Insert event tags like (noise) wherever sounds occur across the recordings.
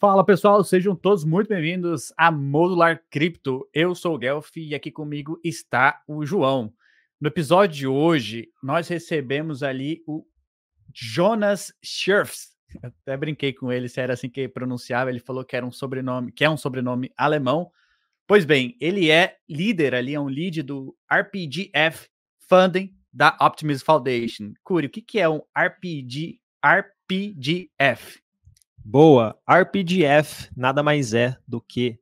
Fala pessoal, sejam todos muito bem-vindos a Modular Cripto. Eu sou o Guelph e aqui comigo está o João. No episódio de hoje, nós recebemos ali o Jonas Scherfs. Até brinquei com ele se era assim que pronunciava. Ele falou que era um sobrenome, que é um sobrenome alemão. Pois bem, ele é líder ali, é um lead do RPGF Funding da Optimism Foundation. Curi, o que, que é um RPG, RPGF? Boa. RPGF nada mais é do que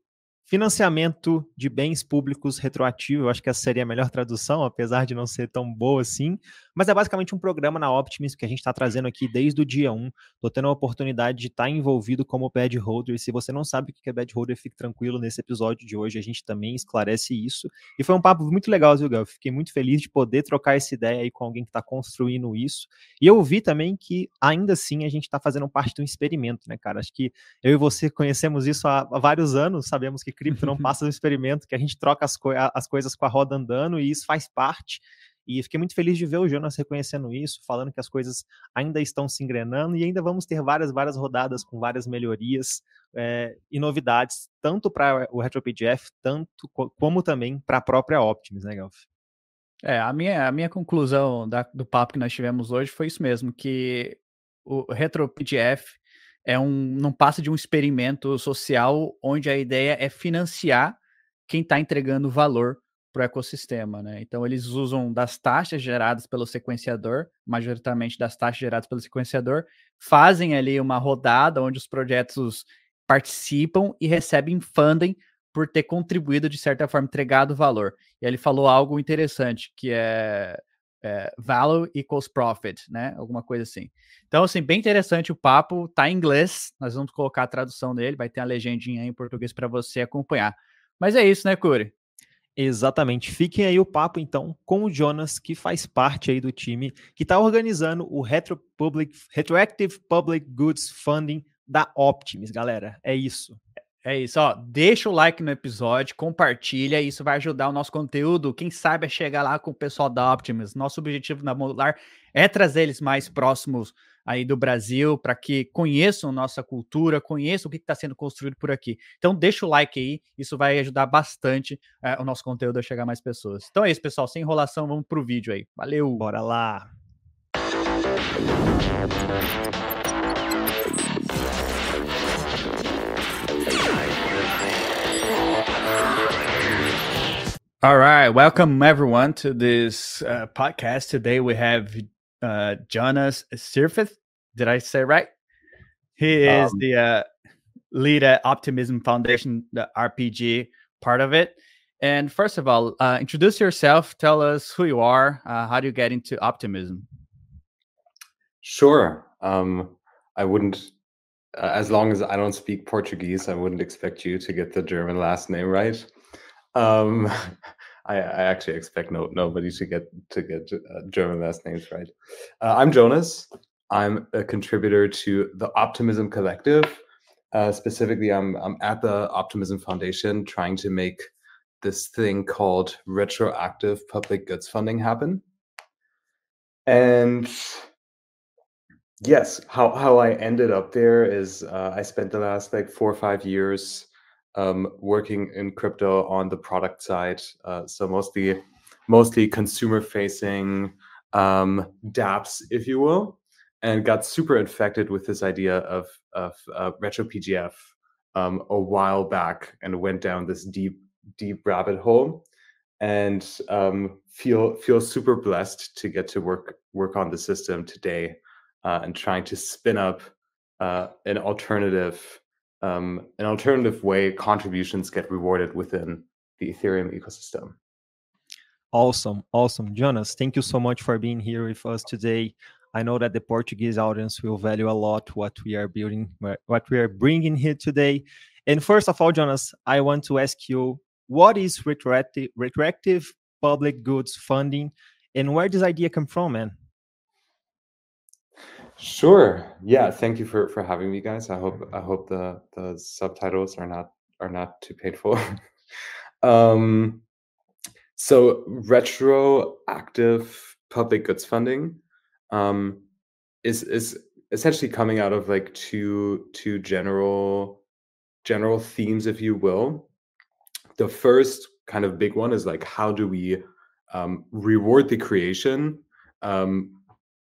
Financiamento de bens públicos retroativo, eu acho que essa seria a melhor tradução, apesar de não ser tão boa assim. Mas é basicamente um programa na Optimus que a gente está trazendo aqui desde o dia 1. Estou tendo a oportunidade de estar tá envolvido como bad holder. Se você não sabe o que é bad holder, fique tranquilo. Nesse episódio de hoje a gente também esclarece isso. E foi um papo muito legal, viu, Gal? Fiquei muito feliz de poder trocar essa ideia aí com alguém que está construindo isso. E eu vi também que ainda assim a gente está fazendo parte de um experimento, né, cara? Acho que eu e você conhecemos isso há, vários anos, sabemos que cripto não (laughs) passa do experimento, que a gente troca as, co as coisas com a roda andando e isso faz parte. E fiquei muito feliz de ver o Jonas reconhecendo isso, falando que as coisas ainda estão se engrenando e ainda vamos ter várias, várias rodadas com várias melhorias é, e novidades, tanto para o RetroPDF, tanto como também para a própria Optimus, né, Galf? É, a minha, a minha conclusão da, do papo que nós tivemos hoje foi isso mesmo, que o RetroPDF é um, não passa de um experimento social onde a ideia é financiar quem está entregando valor para o ecossistema, né? Então eles usam das taxas geradas pelo sequenciador, majoritariamente das taxas geradas pelo sequenciador, fazem ali uma rodada onde os projetos participam e recebem funding por ter contribuído de certa forma, entregado valor. E ele falou algo interessante, que é é, value equals profit, né? Alguma coisa assim. Então, assim, bem interessante o papo, tá em inglês, nós vamos colocar a tradução dele, vai ter a legendinha em português para você acompanhar. Mas é isso, né, Curi? Exatamente. Fiquem aí o papo, então, com o Jonas, que faz parte aí do time, que está organizando o Retro Public, Retroactive Public Goods Funding da Optimus, galera. É isso. É isso, ó. Deixa o like no episódio, compartilha, isso vai ajudar o nosso conteúdo. Quem sabe a chegar lá com o pessoal da Optimus. Nosso objetivo na Modular é trazer eles mais próximos aí do Brasil, para que conheçam nossa cultura, conheçam o que está sendo construído por aqui. Então, deixa o like aí, isso vai ajudar bastante é, o nosso conteúdo a chegar a mais pessoas. Então é isso, pessoal. Sem enrolação, vamos pro vídeo aí. Valeu! Bora lá! All right, welcome everyone to this uh, podcast. Today we have uh, Jonas Sirfith. Did I say right? He is um, the uh, lead at Optimism Foundation, the RPG part of it. And first of all, uh, introduce yourself. Tell us who you are. Uh, how do you get into optimism? Sure. Um, I wouldn't, uh, as long as I don't speak Portuguese, I wouldn't expect you to get the German last name right. Um, (laughs) I, I, actually expect no nobody to get to get uh, German last names right. Uh, I'm Jonas. I'm a contributor to the Optimism Collective. Uh, specifically, I'm I'm at the Optimism Foundation trying to make this thing called retroactive public goods funding happen. And yes, how how I ended up there is uh, I spent the last like four or five years um, working in crypto on the product side. Uh, so mostly, mostly consumer facing um, DApps, if you will, and got super infected with this idea of of uh, retro PGF um, a while back, and went down this deep deep rabbit hole, and um, feel feel super blessed to get to work work on the system today, uh, and trying to spin up uh, an alternative um, an alternative way contributions get rewarded within the Ethereum ecosystem. Awesome, awesome. Jonas, thank you so much for being here with us today. I know that the Portuguese audience will value a lot what we are building, what we are bringing here today. And first of all, Jonas, I want to ask you what is retroactive, retroactive public goods funding and where does idea come from, man? Sure. Yeah. Thank you for for having me, guys. I hope I hope the the subtitles are not are not too painful. (laughs) um, so retroactive public goods funding um, is is essentially coming out of like two two general general themes, if you will. The first kind of big one is like how do we um, reward the creation um,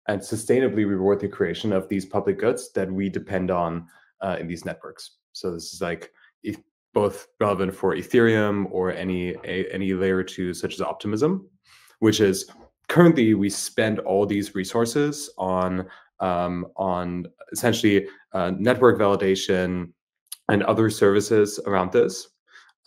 and sustainably reward the creation of these public goods that we depend on uh, in these networks. So this is like if both relevant for Ethereum or any a, any layer two such as Optimism, which is currently we spend all these resources on um, on essentially uh, network validation and other services around this.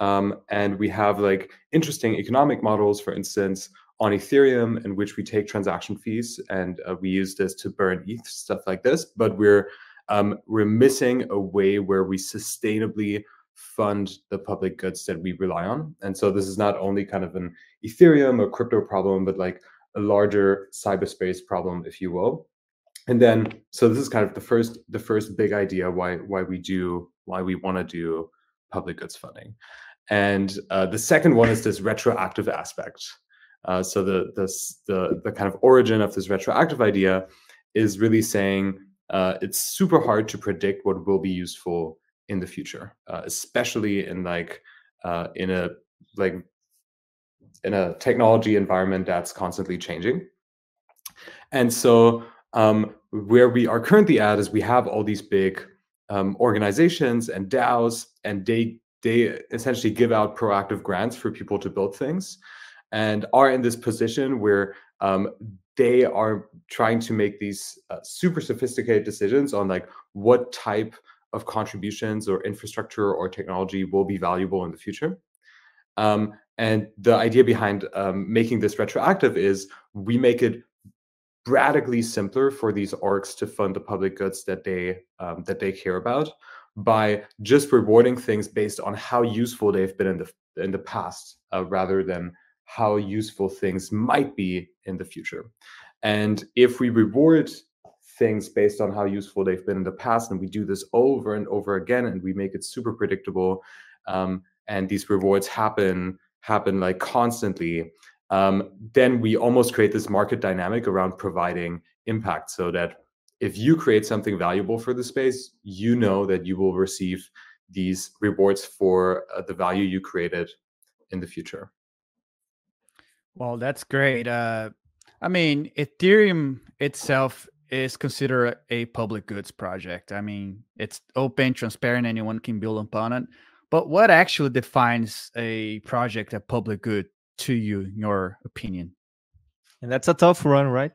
Um, and we have like interesting economic models, for instance, on Ethereum, in which we take transaction fees and uh, we use this to burn ETH, stuff like this. But we're um, we're missing a way where we sustainably fund the public goods that we rely on. And so this is not only kind of an Ethereum or crypto problem, but like a larger cyberspace problem, if you will. And then, so this is kind of the first the first big idea why why we do why we want to do public goods funding. And uh, the second one is this retroactive aspect. Uh, so the, the the the kind of origin of this retroactive idea is really saying uh, it's super hard to predict what will be useful in the future, uh, especially in like uh, in a like in a technology environment that's constantly changing. And so um, where we are currently at is we have all these big um, organizations and DAOs, and they they essentially give out proactive grants for people to build things and are in this position where um, they are trying to make these uh, super sophisticated decisions on like what type of contributions or infrastructure or technology will be valuable in the future. Um, and the idea behind um, making this retroactive is we make it radically simpler for these orgs to fund the public goods that they um, that they care about by just rewarding things based on how useful they've been in the in the past uh, rather than how useful things might be in the future and if we reward things based on how useful they've been in the past and we do this over and over again and we make it super predictable um, and these rewards happen happen like constantly um, then we almost create this market dynamic around providing impact so that if you create something valuable for the space, you know that you will receive these rewards for uh, the value you created in the future. Well, that's great. Uh, I mean, Ethereum itself is considered a public goods project. I mean, it's open, transparent, anyone can build upon it. But what actually defines a project a public good to you, in your opinion? And that's a tough one, right?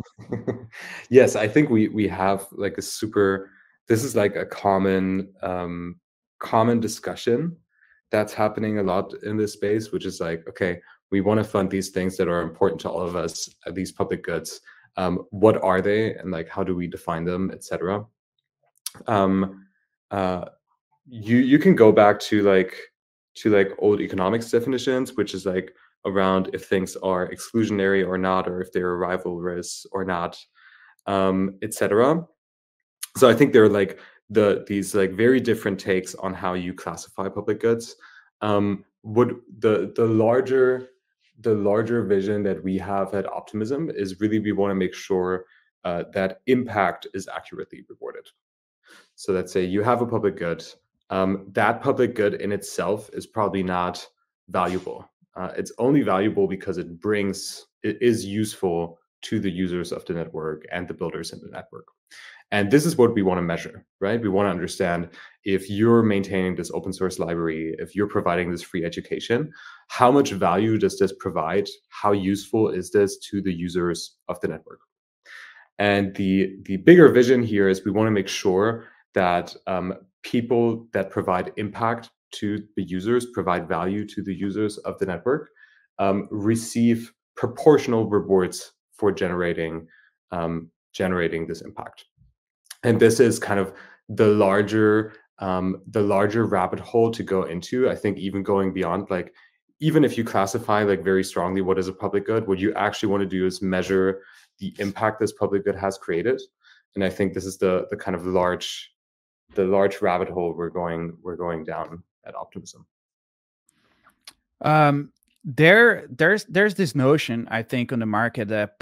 (laughs) yes, I think we we have like a super. This is like a common um, common discussion that's happening a lot in this space, which is like, okay, we want to fund these things that are important to all of us, uh, these public goods. Um, what are they, and like, how do we define them, etc. Um, uh, you you can go back to like to like old economics definitions, which is like around if things are exclusionary or not, or if they're rivalrous or not, um, etc. So I think there are like the these like very different takes on how you classify public goods. Um, would the the larger the larger vision that we have at Optimism is really we want to make sure uh, that impact is accurately rewarded. So let's say you have a public good. Um, that public good in itself is probably not valuable. Uh, it's only valuable because it brings, it is useful to the users of the network and the builders in the network. And this is what we want to measure, right? We want to understand if you're maintaining this open source library, if you're providing this free education, how much value does this provide? How useful is this to the users of the network? And the the bigger vision here is we want to make sure that um, people that provide impact to the users, provide value to the users of the network, um, receive proportional rewards for generating um, generating this impact. And this is kind of the larger um, the larger rabbit hole to go into. I think even going beyond like even if you classify like very strongly what is a public good, what you actually want to do is measure the impact this public good has created. And I think this is the the kind of large the large rabbit hole we're going we're going down at optimism um there there's there's this notion i think on the market that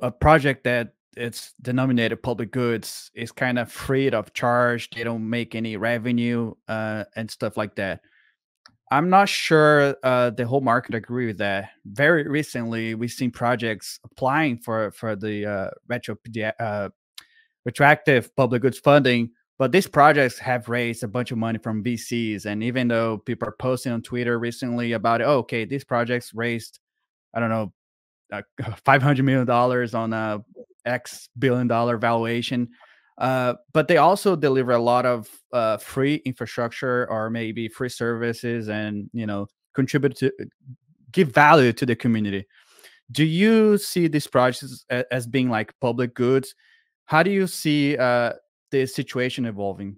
a project that it's denominated public goods is kind of free of charge. They don't make any revenue uh, and stuff like that. I'm not sure uh, the whole market agree with that. Very recently, we've seen projects applying for for the uh, retro uh, retroactive public goods funding, but these projects have raised a bunch of money from VCs. And even though people are posting on Twitter recently about oh, okay, these projects raised, I don't know, uh, (laughs) five hundred million dollars on a X billion dollar valuation. Uh, but they also deliver a lot of uh, free infrastructure or maybe free services and you know contribute to give value to the community do you see these projects as, as being like public goods how do you see uh, the situation evolving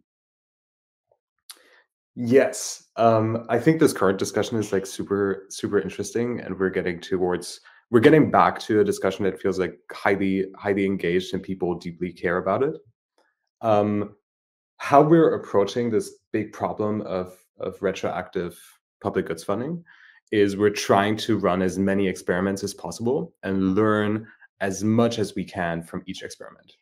yes um, i think this current discussion is like super super interesting and we're getting towards we're getting back to a discussion that feels like highly highly engaged and people deeply care about it um, how we're approaching this big problem of of retroactive public goods funding is we're trying to run as many experiments as possible and learn as much as we can from each experiment.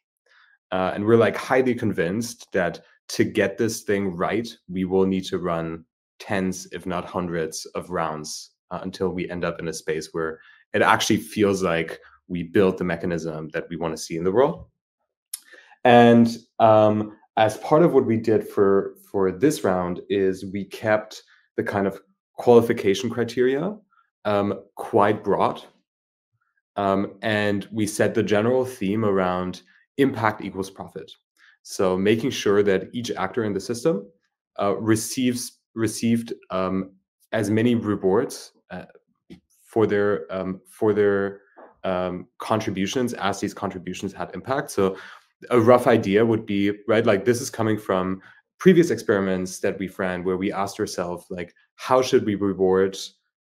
Uh, and we're like highly convinced that to get this thing right, we will need to run tens, if not hundreds, of rounds uh, until we end up in a space where it actually feels like we built the mechanism that we want to see in the world. And um, as part of what we did for for this round is we kept the kind of qualification criteria um, quite broad, um, and we set the general theme around impact equals profit. So making sure that each actor in the system uh, receives received um, as many rewards uh, for their um, for their um, contributions as these contributions had impact. So a rough idea would be right like this is coming from previous experiments that we've ran where we asked ourselves like how should we reward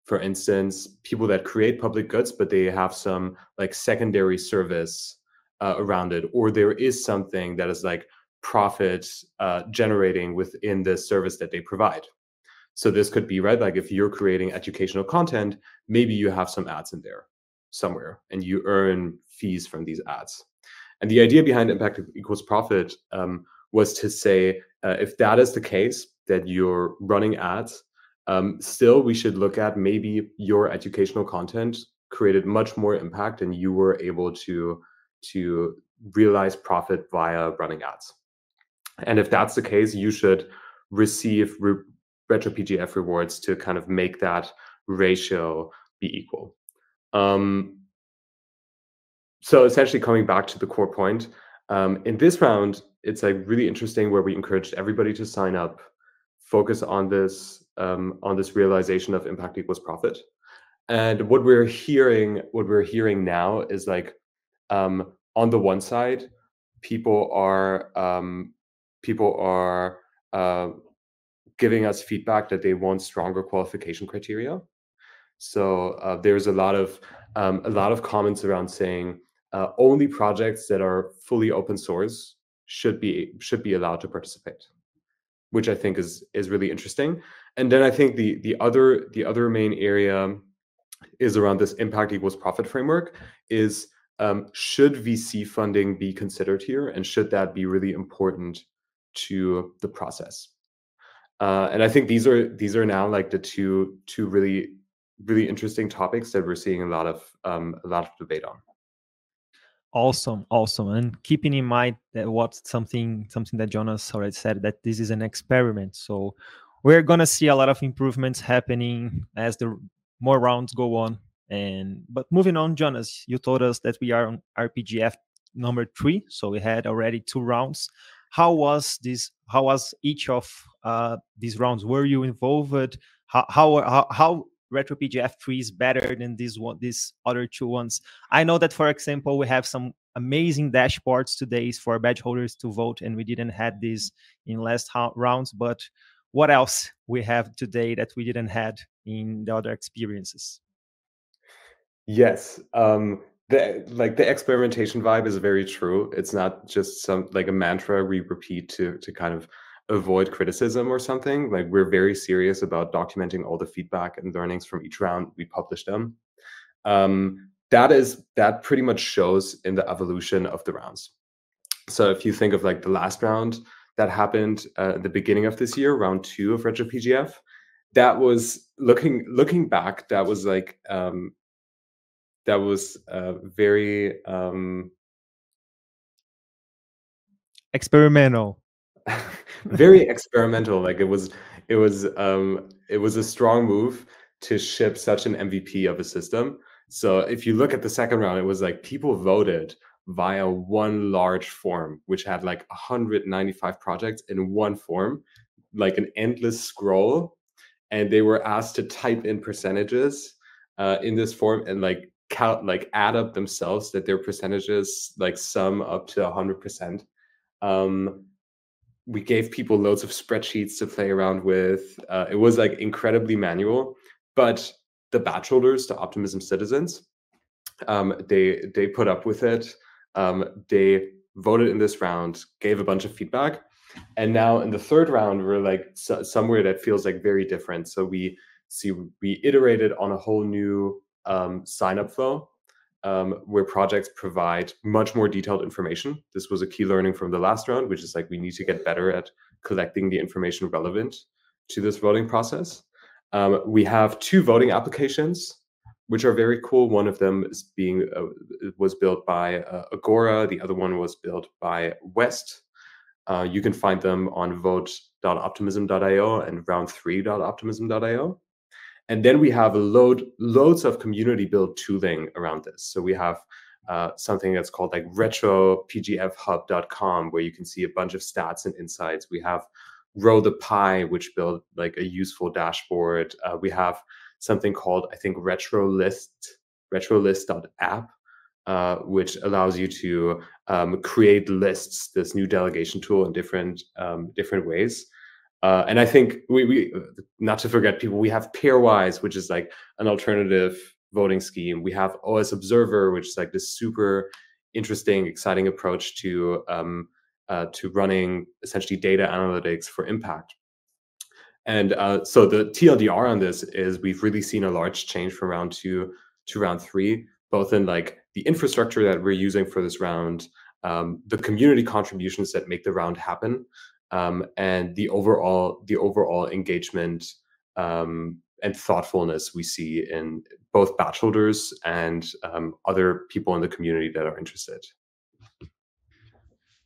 for instance people that create public goods but they have some like secondary service uh, around it or there is something that is like profit uh, generating within the service that they provide so this could be right like if you're creating educational content maybe you have some ads in there somewhere and you earn fees from these ads and the idea behind impact equals profit um, was to say uh, if that is the case, that you're running ads, um, still we should look at maybe your educational content created much more impact and you were able to to realize profit via running ads. And if that's the case, you should receive re- retro PGF rewards to kind of make that ratio be equal. Um, so essentially coming back to the core point um, in this round it's like really interesting where we encouraged everybody to sign up focus on this um, on this realization of impact equals profit and what we're hearing what we're hearing now is like um, on the one side people are um, people are uh, giving us feedback that they want stronger qualification criteria. So uh, there's a lot of um, a lot of comments around saying uh, only projects that are fully open source should be should be allowed to participate which i think is is really interesting. And then i think the the other the other main area is around this impact equals profit framework is um, should vc funding be considered here and should that be really important to the process uh, and i think these are these are now like the two two really really interesting topics that we're seeing a lot of um, a lot of debate on Awesome, awesome. And keeping in mind that what something something that Jonas already said that this is an experiment. So we're gonna see a lot of improvements happening as the more rounds go on. And but moving on, Jonas, you told us that we are on RPGF number three, so we had already two rounds. How was this? How was each of uh, these rounds? Were you involved? How how how, how RetroPGF 3 is better than these one, these other two ones. I know that, for example, we have some amazing dashboards today for badge holders to vote, and we didn't have this in last rounds. But what else we have today that we didn't had in the other experiences? Yes, um, the like the experimentation vibe is very true. It's not just some like a mantra we repeat to to kind of avoid criticism or something. Like we're very serious about documenting all the feedback and learnings from each round. We publish them. Um, that is that pretty much shows in the evolution of the rounds. So if you think of like the last round that happened uh, at the beginning of this year, round two of RetroPGF, that was looking looking back, that was like um, that was uh, very um, experimental (laughs) (laughs) very experimental like it was it was um it was a strong move to ship such an mvp of a system. So if you look at the second round it was like people voted via one large form which had like 195 projects in one form like an endless scroll. And they were asked to type in percentages uh, in this form and like count like add up themselves that their percentages like sum up to 100% um, we gave people loads of spreadsheets to play around with. Uh, it was like incredibly manual, but the badge holders, the Optimism citizens, um, they they put up with it. Um, they voted in this round, gave a bunch of feedback, and now in the third round, we're like so, somewhere that feels like very different. So we see we iterated on a whole new um, sign up flow um, where projects provide much more detailed information. This was a key learning from the last round, which is like we need to get better at collecting the information relevant to this voting process. Um, we have two voting applications, which are very cool. One of them is being uh, was built by uh, Agora. The other one was built by West. Uh, you can find them on vote.optimism.io and round3.optimism.io. And then we have a load, loads of community built tooling around this. So we have uh, something that's called like retropgfhub.com, where you can see a bunch of stats and insights. We have Row the Pie, which built like a useful dashboard. Uh, we have something called, I think, RetroList, retrolist.app, uh, which allows you to um, create lists, this new delegation tool in different um, different ways. Uh, and I think we, we, not to forget people, we have Pairwise, which is like an alternative voting scheme. We have OS Observer, which is like this super interesting, exciting approach to um, uh, to running essentially data analytics for impact. And uh, so the TLDR on this is we've really seen a large change from round two to round three, both in like the infrastructure that we're using for this round, um, the community contributions that make the round happen, um, and the overall the overall engagement um, and thoughtfulness we see in both badge holders and um, other people in the community that are interested.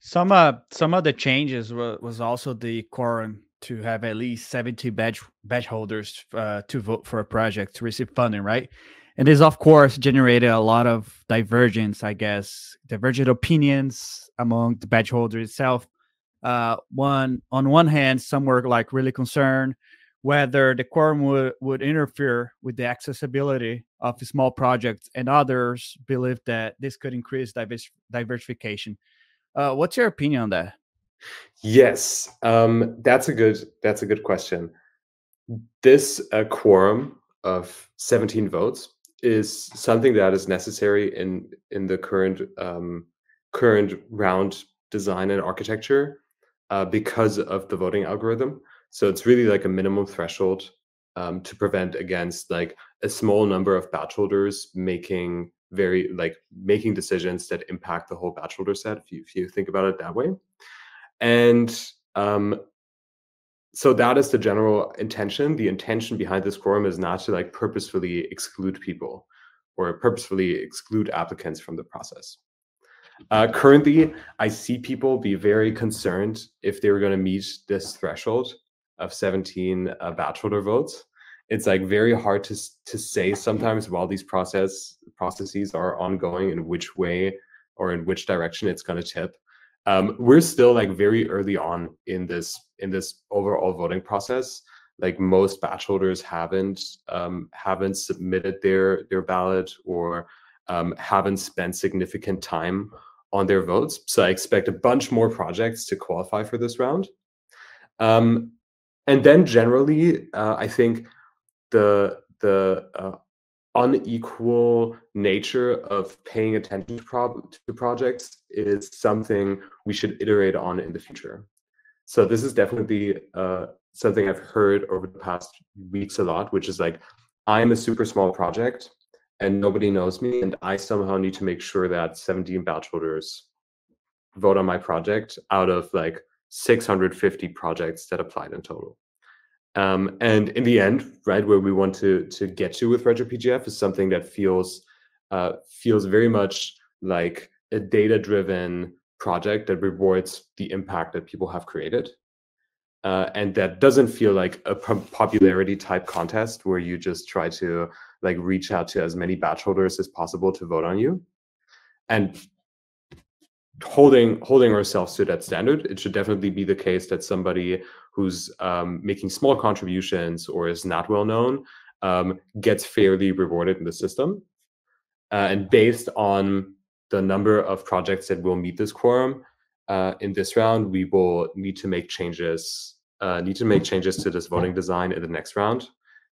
Some uh, some of the changes were, was also the quorum to have at least 70 badge badge holders uh, to vote for a project to receive funding, right? And this, of course, generated a lot of divergence, I guess, divergent opinions among the badge holders itself uh, one on one hand, some were like really concerned whether the quorum would, would interfere with the accessibility of small projects, and others believe that this could increase divers- diversification. Uh, what's your opinion on that? Yes, um, that's a good that's a good question. This uh, quorum of 17 votes is something that is necessary in in the current um, current round design and architecture uh, because of the voting algorithm. So it's really like a minimum threshold um, to prevent against like a small number of badge holders making very like making decisions that impact the whole badge holder set. If you if you think about it that way, and um, so that is the general intention. The intention behind this quorum is not to like purposefully exclude people or purposefully exclude applicants from the process. Uh, currently, I see people be very concerned if they were going to meet this threshold of 17 uh, badge holder votes. It's like very hard to to say sometimes while these process processes are ongoing in which way or in which direction it's going to tip. Um, we're still like very early on in this in this overall voting process. Like most badge holders haven't um, haven't submitted their their ballot or um, haven't spent significant time on their votes. So I expect a bunch more projects to qualify for this round. Um, and then generally, uh, I think the the uh, unequal nature of paying attention to, pro- to projects is something we should iterate on in the future. So this is definitely uh, something I've heard over the past weeks a lot, which is like, I'm a super small project and nobody knows me, and I somehow need to make sure that 17 badge holders vote on my project out of like 650 projects that applied in total. Um, and in the end, right, where we want to to get to with RetroPGF is something that feels uh, feels very much like a data-driven project that rewards the impact that people have created. Uh, and that doesn't feel like a popularity type contest where you just try to like reach out to as many badge holders as possible to vote on you. And holding holding ourselves to that standard, it should definitely be the case that somebody who's um, making small contributions or is not well known um, gets fairly rewarded in the system. Uh, and based on the number of projects that will meet this quorum uh, in this round, we will need to make changes. Uh, need to make changes to this voting design in the next round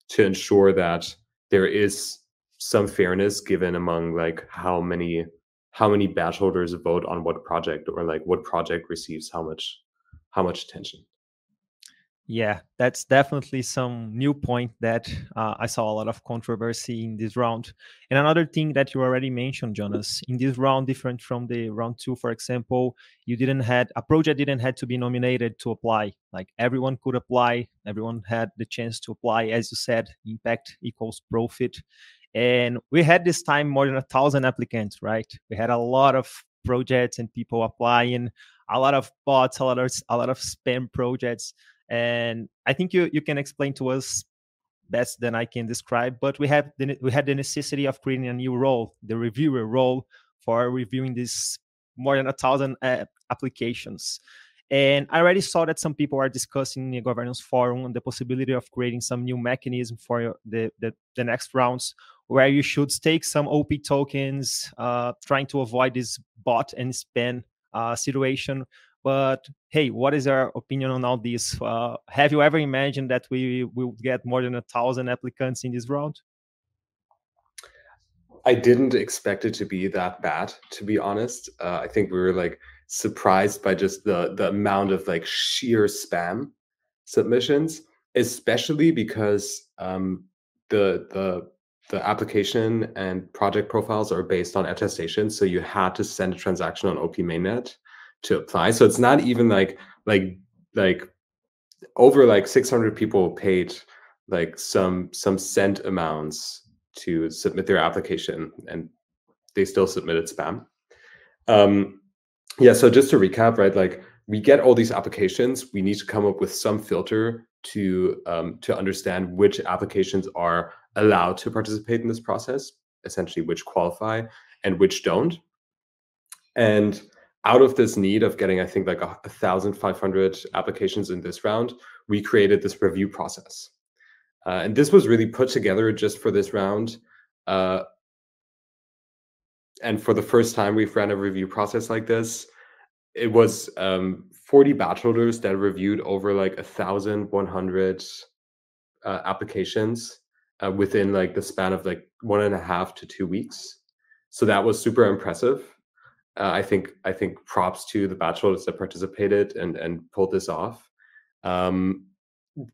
to ensure that there is some fairness given among like how many how many badge holders vote on what project or like what project receives how much how much attention yeah, that's definitely some new point that uh, I saw a lot of controversy in this round. And another thing that you already mentioned, Jonas, in this round, different from the round two, for example, you didn't had a project didn't had to be nominated to apply. Like everyone could apply, everyone had the chance to apply. As you said, impact equals profit. And we had this time more than a thousand applicants, right? We had a lot of projects and people applying, a lot of bots, a lot of a lot of spam projects and I think you you can explain to us best than I can describe. But we have the, we had the necessity of creating a new role, the reviewer role, for reviewing these more than a thousand uh, applications. And I already saw that some people are discussing in the governance forum on the possibility of creating some new mechanism for the, the, the next rounds where you should stake some OP tokens, uh, trying to avoid this bot and spam uh, situation but hey, what is your opinion on all this? Uh, have you ever imagined that we will get more than a thousand applicants in this round? I didn't expect it to be that bad, to be honest. Uh, I think we were like surprised by just the the amount of like sheer spam submissions, especially because um, the the the application and project profiles are based on attestation. So you had to send a transaction on OP mainnet to apply. So it's not even like like like over like 600 people paid like some some cent amounts to submit their application and they still submitted spam. Um, yeah, so just to recap, right? Like we get all these applications, we need to come up with some filter to um, to understand which applications are allowed to participate in this process, essentially which qualify and which don't. And out of this need of getting, I think, like a, 1,500 applications in this round, we created this review process. Uh, and this was really put together just for this round. Uh, and for the first time, we've ran a review process like this. It was um, 40 badge holders that reviewed over like 1,100 uh, applications uh, within like the span of like one and a half to two weeks. So that was super impressive. Uh, I think I think props to the badge holders that participated and and pulled this off. Um,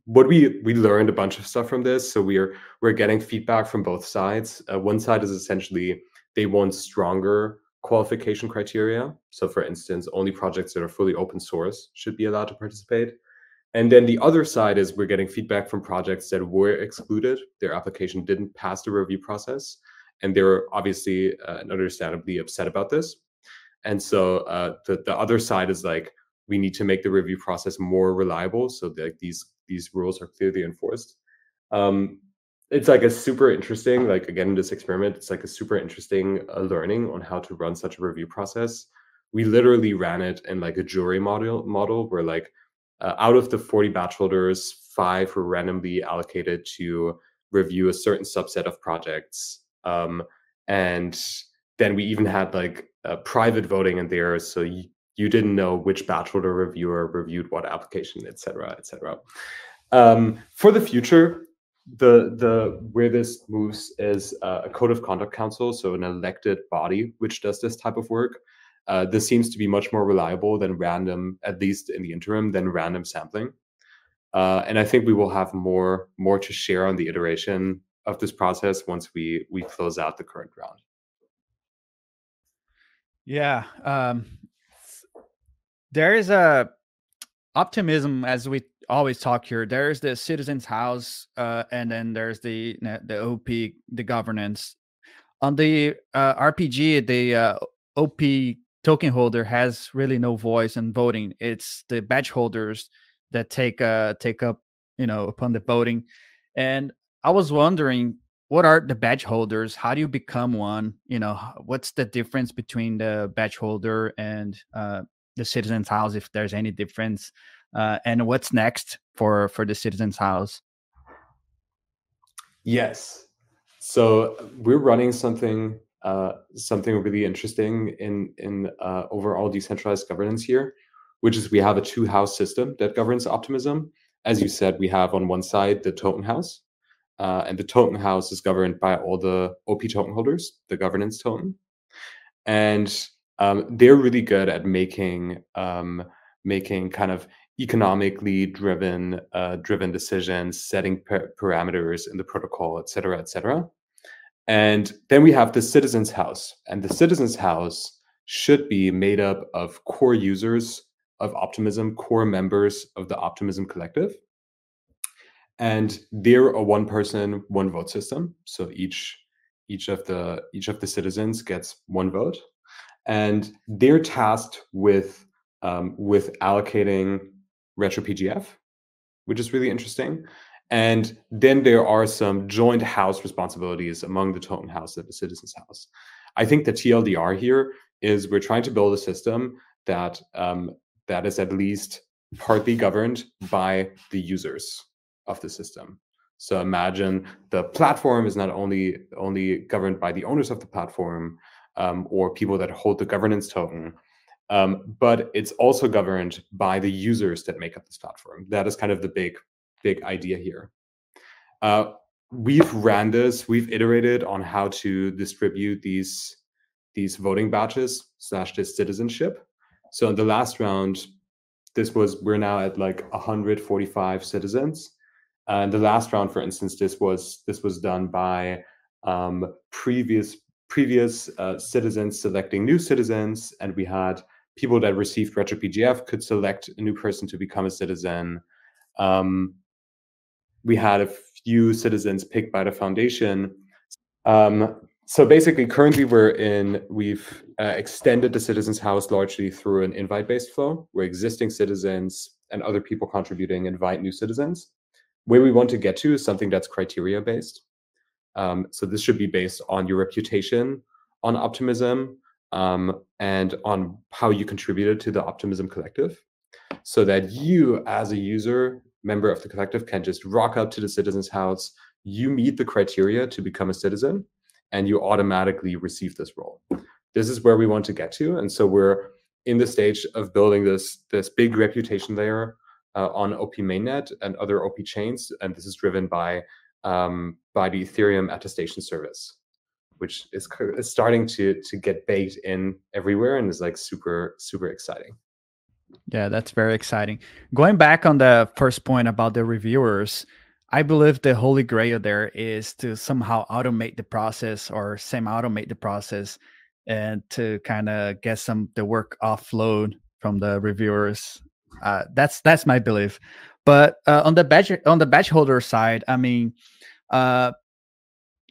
what we we learned a bunch of stuff from this, so we're we're getting feedback from both sides. Uh, one side is essentially they want stronger qualification criteria. So, for instance, only projects that are fully open source should be allowed to participate. And then the other side is we're getting feedback from projects that were excluded. Their application didn't pass the review process. And they're obviously uh, and understandably upset about this. And so uh, the the other side is like we need to make the review process more reliable, so that these these rules are clearly enforced. Um, it's like a super interesting, like again in this experiment, it's like a super interesting uh, learning on how to run such a review process. We literally ran it in like a jury model model where like uh, out of the 40 badge holders, five were randomly allocated to review a certain subset of projects. Um, and then we even had like uh, private voting in there, so you, you didn't know which badge holder reviewer reviewed what application, et cetera, et cetera. Um, for the future, the the where this moves is uh, a code of conduct council, so an elected body which does this type of work. Uh, this seems to be much more reliable than random, at least in the interim, than random sampling. Uh, and I think we will have more more to share on the iteration of this process once we we close out the current round. Yeah, um, there is a optimism as we always talk here. There's the citizens' house, uh, and then there's the the OP, the governance. On the uh, RPG, the uh, OP token holder has really no voice in voting. It's the badge holders that take uh take up you know upon the voting. And I was wondering, what are the badge holders? How do you become one? You know, what's the difference between the badge holder and uh, the citizens' house, if there's any difference? Uh, and what's next for for the citizens' house? Yes. So we're running something uh, something really interesting in in uh, overall decentralized governance here, which is we have a two house system that governs optimism. As you said, we have on one side the token house, uh, and the token house is governed by all the OP token holders, the governance token, and um, they're really good at making um, making kind of economically driven uh, driven decisions, setting par- parameters in the protocol, et cetera, et cetera. And then we have the citizens house, and the citizens house should be made up of core users of Optimism, core members of the Optimism collective. And they're a one person, one vote system. So each each of the each of the citizens gets one vote. And they're tasked with um, with allocating retro PGF, which is really interesting. And then there are some joint house responsibilities among the token house and the citizens house. I think the TLDR here is we're trying to build a system that um, that is at least partly governed by the users of the system. So imagine the platform is not only only governed by the owners of the platform um, or people that hold the governance token, um, but it's also governed by the users that make up this platform. That is kind of the big big idea here. Uh, we've ran this, we've iterated on how to distribute these these voting badges slash this citizenship. So in the last round, this was we're now at like 145 citizens. And the last round, for instance, this was this was done by um, previous previous uh, citizens selecting new citizens, and we had people that received retro PGF could select a new person to become a citizen. Um, we had a few citizens picked by the foundation. Um, so basically, currently we're in, we've uh, extended the Citizens House largely through an invite based flow where existing citizens and other people contributing invite new citizens. Where we want to get to is something that's criteria based. Um, so this should be based on your reputation on optimism um, and on how you contributed to the optimism collective so that you as a user member of the collective can just rock up to the citizen's house. You meet the criteria to become a citizen, and you automatically receive this role. This is where we want to get to, and so we're in the stage of building this this big reputation layer uh, on OP mainnet and other OP chains, and this is driven by um, by the Ethereum attestation service, which is, is starting to to get baked in everywhere and is like super super exciting. Yeah, that's very exciting. Going back on the first point about the reviewers, I believe the holy grail there is to somehow automate the process or semi-automate the process and to kind of get some the work offload from the reviewers. Uh, that's that's my belief. But uh, on the badge on the badge holder side, I mean, uh,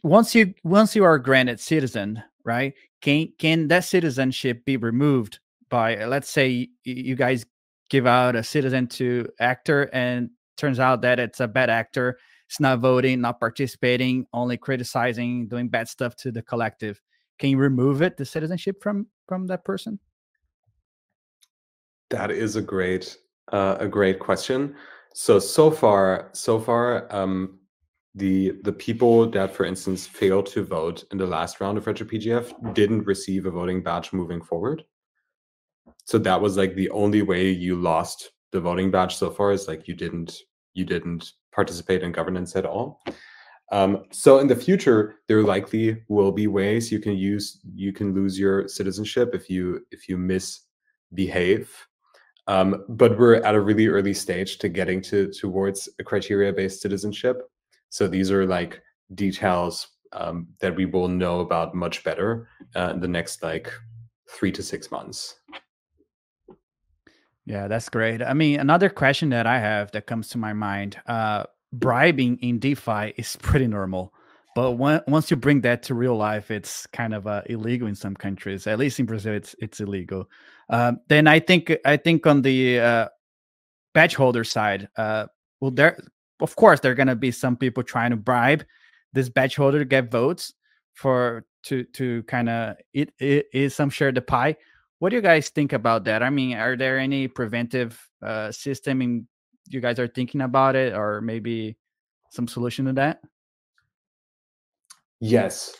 once you once you are granted citizen, right? Can can that citizenship be removed by uh, let's say you guys give out a citizen to actor and turns out that it's a bad actor it's not voting not participating only criticizing doing bad stuff to the collective can you remove it the citizenship from from that person that is a great uh, a great question. So so far so far um the the people that for instance failed to vote in the last round of retro pgf didn't receive a voting badge moving forward. So that was like the only way you lost the voting badge so far is like you didn't you didn't participate in governance at all. Um, so in the future there likely will be ways you can use you can lose your citizenship if you if you misbehave um, but we're at a really early stage to getting to towards a criteria based citizenship so these are like details um, that we will know about much better uh, in the next like three to six months. Yeah, that's great. I mean, another question that I have that comes to my mind: uh, bribing in DeFi is pretty normal, but when, once you bring that to real life, it's kind of uh, illegal in some countries. At least in Brazil, it's it's illegal. Um, then I think I think on the uh, badge holder side, uh, well, there of course there are going to be some people trying to bribe this badge holder to get votes for to to kind of it, is some share the pie what do you guys think about that? I mean, are there any preventive uh, system in you guys are thinking about it, or maybe some solution to that? Yes,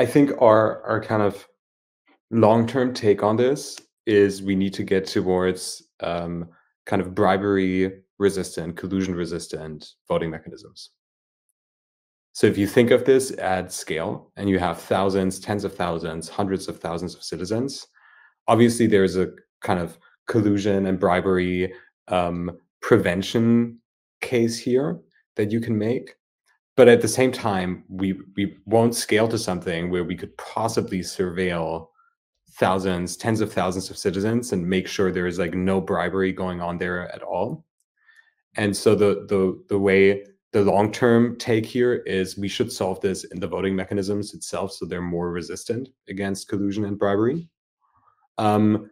I think our our kind of long term take on this is we need to get towards um, kind of bribery resistant, collusion resistant voting mechanisms. So if you think of this at scale and you have thousands, tens of thousands, hundreds of thousands of citizens, obviously there's a kind of collusion and bribery um, prevention case here that you can make but at the same time we we won't scale to something where we could possibly surveil thousands tens of thousands of citizens and make sure there is like no bribery going on there at all and so the the the way the long term take here is we should solve this in the voting mechanisms itself so they're more resistant against collusion and bribery um,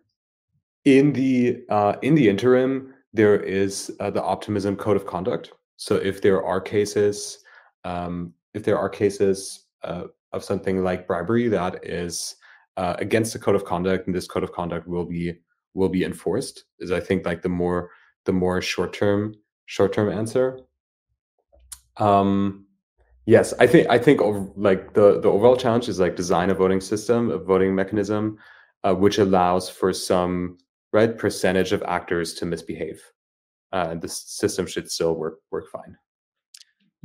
in the uh, in the interim, there is uh, the optimism code of conduct. So if there are cases, um, if there are cases uh, of something like bribery that is uh, against the code of conduct, and this code of conduct will be will be enforced, is I think like the more the more short term short term answer. Um, yes, I think I think like the the overall challenge is like design a voting system, a voting mechanism uh, which allows for some right percentage of actors to misbehave. Uh, the system should still work work fine.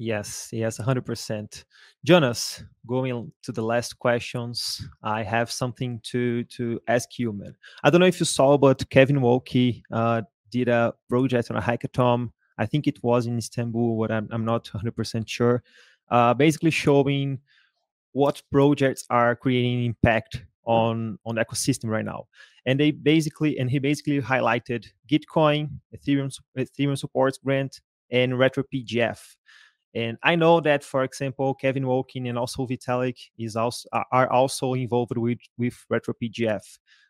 Yes, yes, 100%. Jonas, going to the last questions, I have something to to ask you, man. I don't know if you saw, but Kevin Owocki uh, did a project on a hackathon. I think it was in Istanbul, but I'm, I'm not 100% sure. Uh, basically showing what projects are creating impact on on the ecosystem right now and they basically and he basically highlighted gitcoin ethereum ethereum supports grant and retropgf and i know that for example Kevin Owocki and also vitalik is also are also involved with with retropgf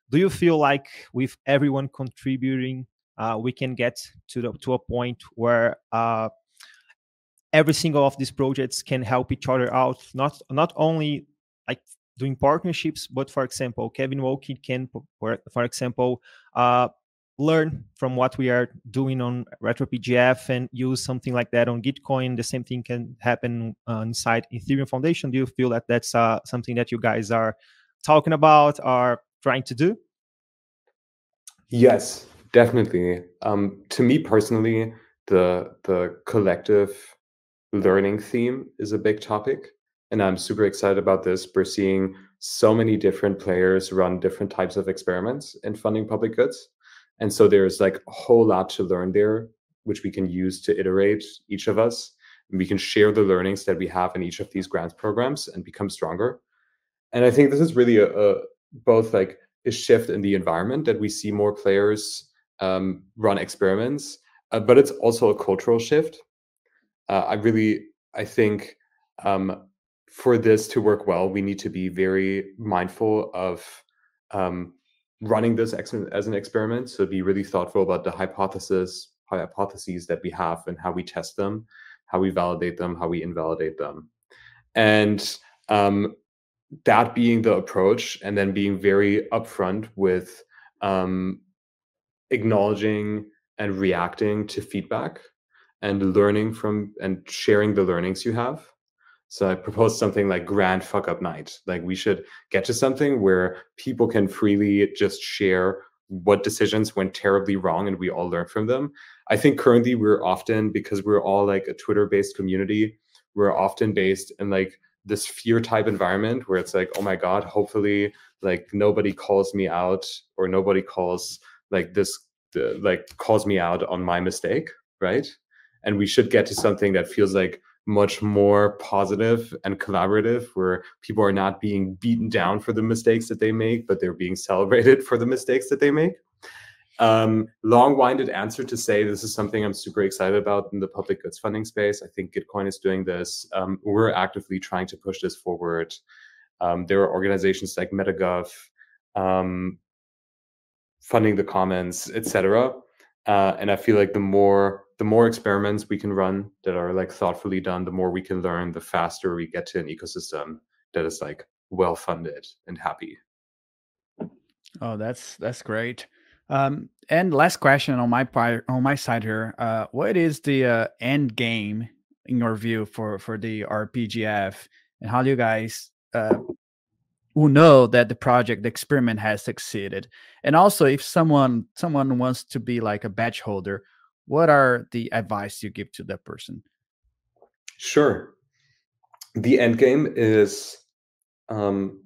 do you feel like with everyone contributing uh, we can get to the, to a point where uh, every single of these projects can help each other out not not only like doing partnerships. But for example, Kevin Owocki can, for, for example, uh, learn from what we are doing on RetroPGF and use something like that on Gitcoin. The same thing can happen uh, inside Ethereum Foundation. Do you feel that that's uh, something that you guys are talking about or trying to do? Yes, definitely. Um, to me personally, the the collective learning theme is a big topic and I'm super excited about this. We're seeing so many different players run different types of experiments in funding public goods. And so there's like a whole lot to learn there, which we can use to iterate each of us. And we can share the learnings that we have in each of these grants programs and become stronger. And I think this is really a, a both like a shift in the environment that we see more players um, run experiments, uh, but it's also a cultural shift. Uh, I really, I think um, for this to work well, we need to be very mindful of um, running this ex- as an experiment. So be really thoughtful about the hypothesis, hypotheses that we have, and how we test them, how we validate them, how we invalidate them, and um, that being the approach, and then being very upfront with um, acknowledging and reacting to feedback and learning from and sharing the learnings you have so I proposed something like grand fuck up night. Like we should get to something where people can freely just share what decisions went terribly wrong and we all learn from them. I think currently we're often because we're all like a Twitter based community, we're often based in like this fear type environment where it's like, oh my God, hopefully like nobody calls me out or nobody calls like this like calls me out on my mistake, right? And we should get to something that feels like much more positive and collaborative, where people are not being beaten down for the mistakes that they make, but they're being celebrated (laughs) for the mistakes that they make. Um, long-winded answer to say this is something I'm super excited about in the public goods funding space. I think Gitcoin is doing this. Um, we're actively trying to push this forward. Um, there are organizations like MetaGov um, funding the commons, etc. Uh, and I feel like the more the more experiments we can run that are like thoughtfully done, the more we can learn, the faster we get to an ecosystem that is like well funded and happy. Oh, that's that's great. Um, and last question on my part, on my side here, uh, what is the uh, end game in your view for for the RPGF, and how do you guys uh, who know that the project, the experiment has succeeded? And also, if someone someone wants to be like a badge holder, what are the advice you give to that person? Sure. The end game is um,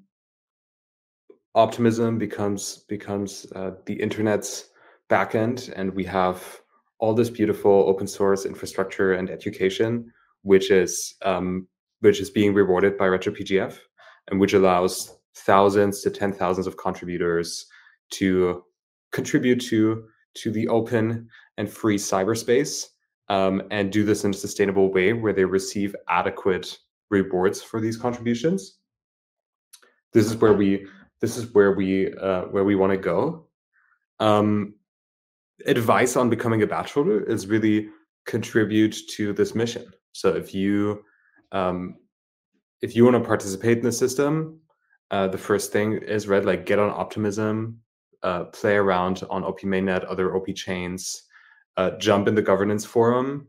optimism becomes becomes uh, the internet's backend, and we have all this beautiful open source infrastructure and education, which is um, which is being rewarded by RetroPGF, and which allows thousands to ten thousands of contributors to contribute to to the open and free cyberspace um, and do this in a sustainable way where they receive adequate rewards for these contributions. This is where we this is where we uh, where we want to go. Um, advice on becoming a badge holder is really contribute to this mission. So if you um, if you want to participate in the system, uh, the first thing is read like get on Optimism, uh, play around on OP mainnet, other OP chains, uh, jump in the governance forum,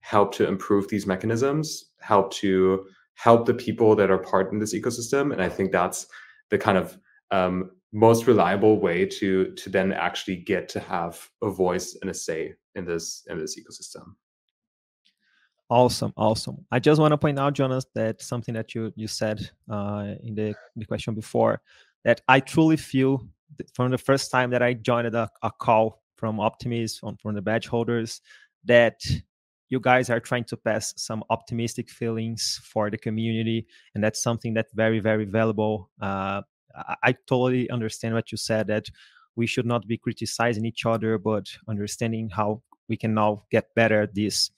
help to improve these mechanisms, help to help the people that are part in this ecosystem, and I think that's the kind of um, most reliable way to to then actually get to have a voice and a say in this in this ecosystem. Awesome, awesome. I just want to point out, Jonas, that something that you you said uh, in the, the question before, that I truly feel from the first time that I joined a, a call from optimists on, from the badge holders that you guys are trying to pass some optimistic feelings for the community, and that's something that's very very valuable. Uh, I, I totally understand what you said that we should not be criticizing each other, but understanding how we can now get better at this.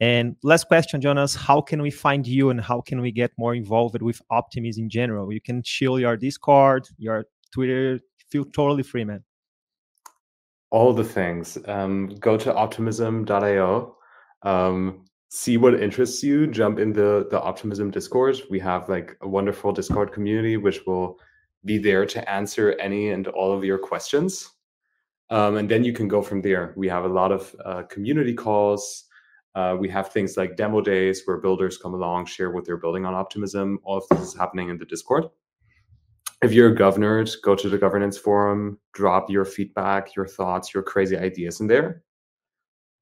And last question, Jonas, how can we find you and how can we get more involved with Optimism in general? You can chill your Discord, your Twitter, feel totally free, man. All the things. Um, go to optimism.io. Um, see what interests you. Jump in the the Optimism Discord. We have like a wonderful Discord community which will be there to answer any and all of your questions. Um, and then you can go from there. We have a lot of uh, community calls. Uh, we have things like demo days where builders come along, share what they're building on Optimism. All of this is happening in the Discord. If you're governed, go to the governance forum, drop your feedback, your thoughts, your crazy ideas in there.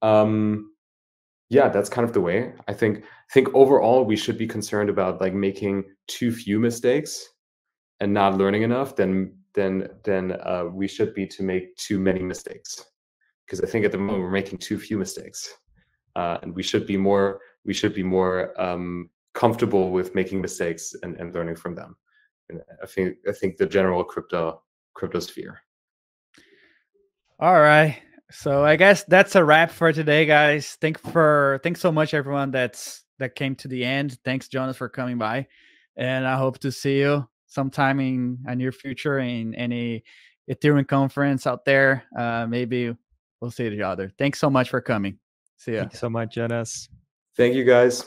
Um, yeah, that's kind of the way. I think. I think overall we should be concerned about like making too few mistakes and not learning enough, then then then uh, we should be to make too many mistakes. Because I think at the moment we're making too few mistakes, uh, and we should be more we should be more um, comfortable with making mistakes and, and learning from them. And I think I think the general crypto crypto sphere. All right. So I guess that's a wrap for today, guys. Thank for thanks so much everyone that's that came to the end. Thanks, Jonas, for coming by. And I hope to see you sometime in a near future in any Ethereum conference out there. Uh, maybe we'll see each other. Thanks so much for coming. See ya. Thank you so much, Jonas. Thank you, guys.